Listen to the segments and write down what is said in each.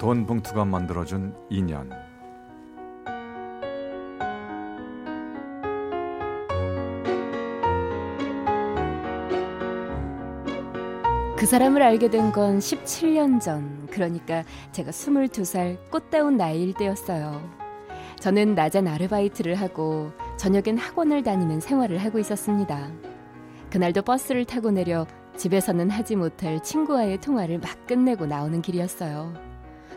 돈 봉투가 만들어준 인연 그 사람을 알게 된 건 17년 전, 그러니까 제가 22살 꽃다운 나이일 때였어요. 저는 낮엔 아르바이트를 하고 저녁엔 학원을 다니는 생활을 하고 있었습니다. 그날도 버스를 타고 내려 집에서는 하지 못할 친구와의 통화를 막 끝내고 나오는 길이었어요.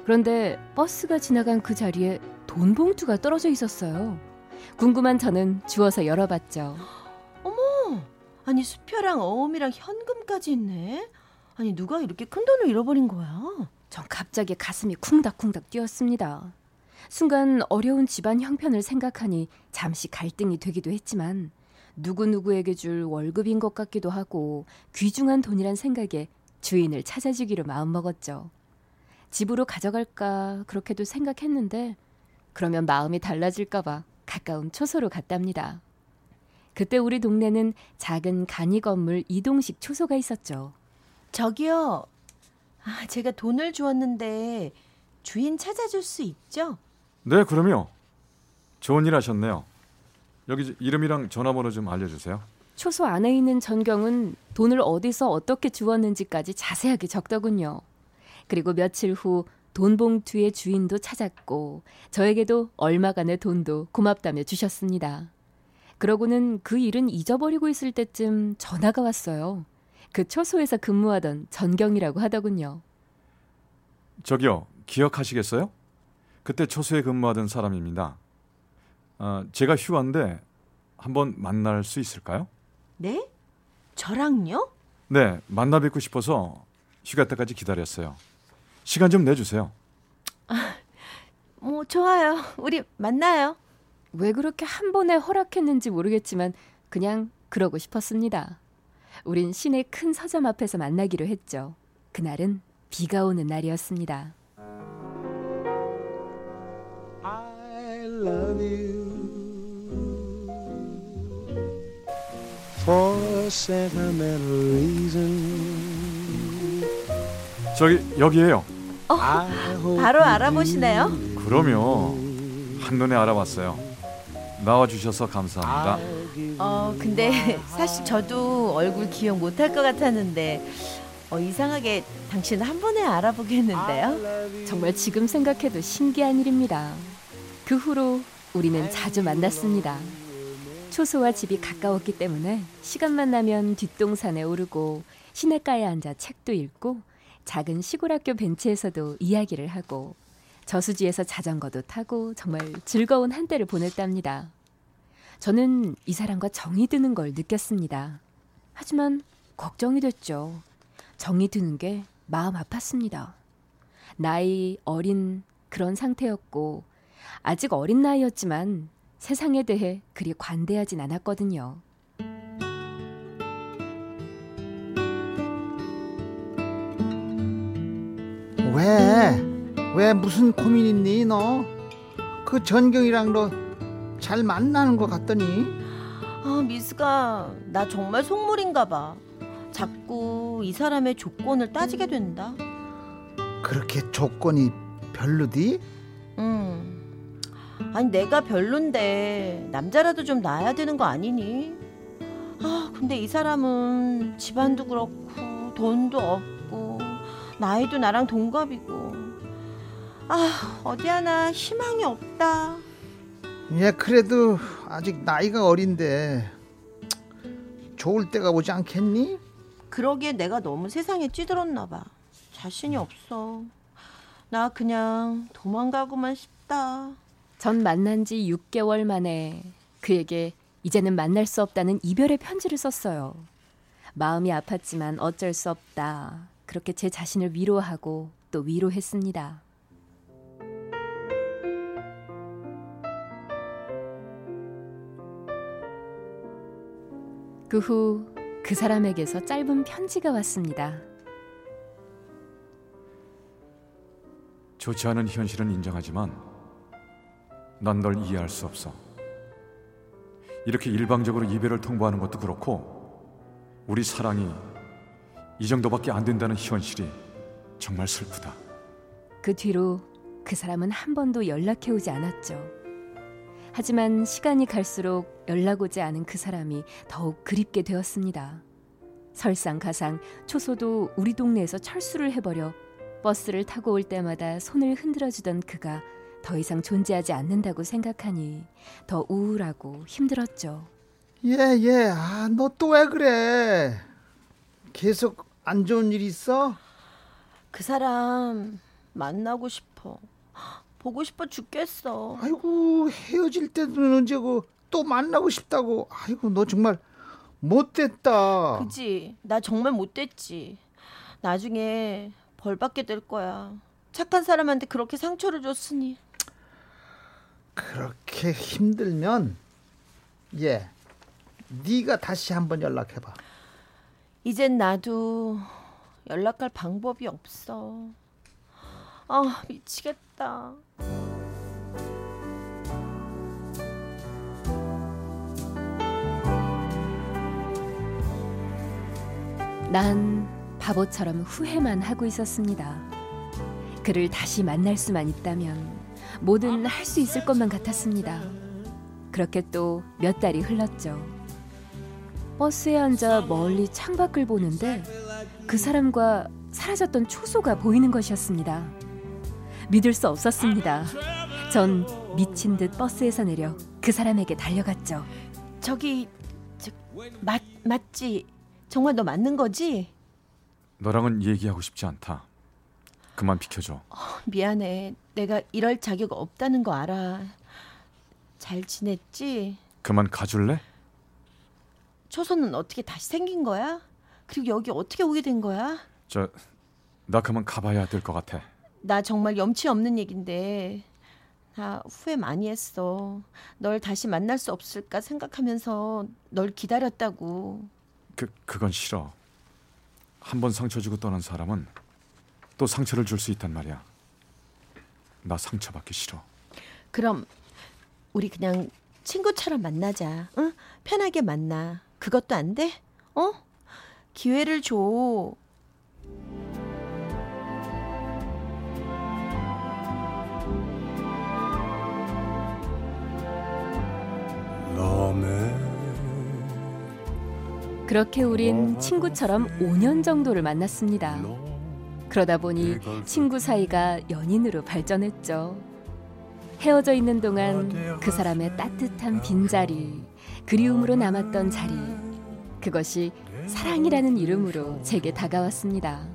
그런데 버스가 지나간 그 자리에 돈 봉투가 떨어져 있었어요. 궁금한 저는 주워서 열어봤죠. 어머, 아니 수표랑 어음이랑 현금까지 있네. 아니 누가 이렇게 큰 돈을 잃어버린 거야? 전 갑자기 가슴이 쿵닥쿵닥 뛰었습니다. 순간 어려운 집안 형편을 생각하니 잠시 갈등이 되기도 했지만 누구누구에게 줄 월급인 것 같기도 하고 귀중한 돈이란 생각에 주인을 찾아주기로 마음먹었죠. 집으로 가져갈까 그렇게도 생각했는데 그러면 마음이 달라질까봐 가까운 초소로 갔답니다. 그때 우리 동네는 작은 간이 건물 이동식 초소가 있었죠. 저기요. 아, 제가 돈을 주었는데 주인 찾아줄 수 있죠? 네 그럼요 좋은 일 하셨네요 여기 이름이랑 전화번호 좀 알려주세요 초소 안에 있는 전경은 돈을 어디서 어떻게 주었는지까지 자세하게 적더군요. 그리고 며칠 후 돈 봉투의 주인도 찾았고 저에게도 얼마간의 돈도 고맙다며 주셨습니다. 그러고는 그 일은 잊어버리고 있을 때쯤 전화가 왔어요. 그 초소에서 근무하던 전경이라고 하더군요. 저기요 기억하시겠어요? 그때 초소에 근무하던 사람입니다 아, 제가 휴가인데 한번 만날 수 있을까요? 네? 저랑요? 네 만나 뵙고 싶어서 휴가 때까지 기다렸어요 시간 좀 내주세요 뭐 좋아요. 우리 만나요. 왜 그렇게 한 번에 허락했는지 모르겠지만 그냥 그러고 싶었습니다. 우린 시내 큰 서점 앞에서 만나기로 했죠. 그날은 비가 오는 날이었습니다. I love you for sentimental reasons. 저기 여기에요 Hope 바로 알아보시네요. 그럼요 한눈에 알아봤어요 나와주셔서 감사합니다 어, 근데 사실 저도 얼굴 기억 못할 것 같았는데 어, 이상하게 당신은 한 번에 알아보겠는데요. 정말 지금 생각해도 신기한 일입니다. 그 후로 우리는 자주 만났습니다. 초소와 집이 가까웠기 때문에 시간만 나면 뒷동산에 오르고 시냇가에 앉아 책도 읽고 작은 시골 학교 벤치에서도 이야기를 하고 저수지에서 자전거도 타고 정말 즐거운 한때를 보냈답니다. 저는 이 사람과 정이 드는 걸 느꼈습니다. 하지만 걱정이 됐죠. 정이 드는 게 마음 아팠습니다. 나이 어린 그런 상태였고 아직 어린 나이였지만 세상에 대해 그리 관대하진 않았거든요. 왜? 왜 무슨 고민 있니 너? 그 전경이랑 너 잘 만나는 것 같더니 아, 미스가 나 정말 속물인가 봐. 자꾸 이 사람의 조건을 따지게 된다. 그렇게 조건이 별로디? 음. 아니 내가 별론데 남자라도 좀 나야 되는 거 아니니? 아 근데 이 사람은 집안도 그렇고 돈도 없고 나이도 나랑 동갑이고 아 어디 하나 희망이 없다. 얘 그래도 아직 나이가 어린데 좋을 때가 오지 않겠니? 그러기에 내가 너무 세상에 찌들었나 봐. 자신이 없어. 나 그냥 도망가고만 싶다. 전 만난 지 6개월 만에 그에게 이제는 만날 수 없다는 이별의 편지를 썼어요. 마음이 아팠지만 어쩔 수 없다. 그렇게 제 자신을 위로하고 또 위로했습니다. 그후그 그 사람에게서 짧은 편지가 왔습니다. 좋지 않은 현실은 인정하지만 난 널 이해할 수 없어. 이렇게 일방적으로 이별을 통보하는 것도 그렇고 우리 사랑이 이 정도밖에 안 된다는 현실이 정말 슬프다. 그 뒤로 그 사람은 한 번도 연락해 오지 않았죠. 하지만 시간이 갈수록 연락 오지 않은 그 사람이 더욱 그립게 되었습니다. 설상가상 초소도 우리 동네에서 철수를 해버려 버스를 타고 올 때마다 손을 흔들어 주던 그가 더 이상 존재하지 않는다고 생각하니 더 우울하고 힘들었죠. 예, 예. 아, 너 또 왜 그래? 계속 안 좋은 일 있어? 그 사람 만나고 싶어. 보고 싶어 죽겠어. 아이고, 헤어질 때는 언제고 또 만나고 싶다고. 아이고, 너 정말 못됐다. 그지? 나 정말 못됐지. 나중에 벌 받게 될 거야. 착한 사람한테 그렇게 상처를 줬으니. 그렇게 힘들면 예. 네가 다시 한번 연락해 봐. 이젠 나도 연락할 방법이 없어. 아, 미치겠다. 난 바보처럼 후회만 하고 있었습니다. 그를 다시 만날 수만 있다면 뭐든 할 수 있을 것만 같았습니다. 그렇게 또 몇 달이 흘렀죠. 버스에 앉아 멀리 창밖을 보는데 그 사람과 사라졌던 초소가 보이는 것이었습니다. 믿을 수 없었습니다. 전 미친 듯 버스에서 내려 그 사람에게 달려갔죠. 저기 저, 맞 맞지? 정말 너 맞는 거지? 너랑은 얘기하고 싶지 않다. 그만 비켜줘. 미안해. 내가 이럴 자격 없다는 거 알아. 잘 지냈지? 그만 가줄래? 초선은 어떻게 다시 생긴 거야? 그리고 여기 어떻게 오게 된 거야? 저 나 그만 가봐야 될 것 같아. 나 정말 염치 없는 얘긴데 나 후회 많이 했어. 널 다시 만날 수 없을까 생각하면서 널 기다렸다고. 그 그건 싫어. 한 번 상처 주고 떠난 사람은 또 상처를 줄 수 있단 말이야. 나 상처받기 싫어. 그럼 우리 그냥 친구처럼 만나자. 응? 편하게 만나. 그것도 안 돼? 어? 기회를 줘. 그렇게 우린 친구처럼 5년 정도를 만났습니다. 그러다 보니 친구 사이가 연인으로 발전했죠. 헤어져 있는 동안 그 사람의 따뜻한 빈자리, 그리움으로 남았던 자리, 그것이 사랑이라는 이름으로 제게 다가왔습니다.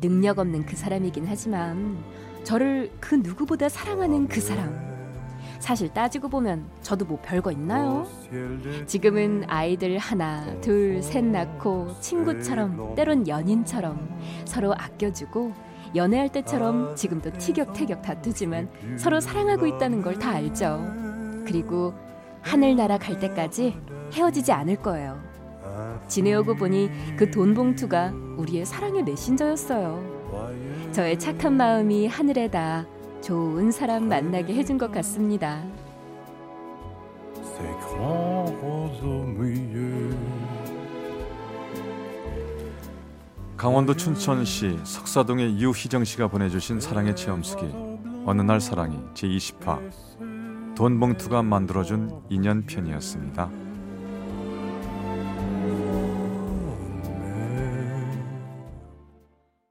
능력 없는 그 사람이긴 하지만 저를 그 누구보다 사랑하는 그 사람. 사실 따지고 보면 저도 뭐 별거 있나요? 지금은 아이들 하나, 둘, 셋 낳고 친구처럼 때론 연인처럼 서로 아껴주고 연애할 때처럼 지금도 티격태격 다투지만 서로 사랑하고 있다는 걸 다 알죠. 그리고 하늘 날아갈 때까지 헤어지지 않을 거예요. 지내오고 보니 그 돈 봉투가 우리의 사랑의 메신저였어요. 저의 착한 마음이 하늘에 다 좋은 사람 만나게 해준 것 같습니다. 강원도 춘천시 석사동의 유희정 씨가 보내주신 사랑의 체험수기 어느 날 사랑이 제20화 돈 봉투가 만들어준 인연 편이었습니다.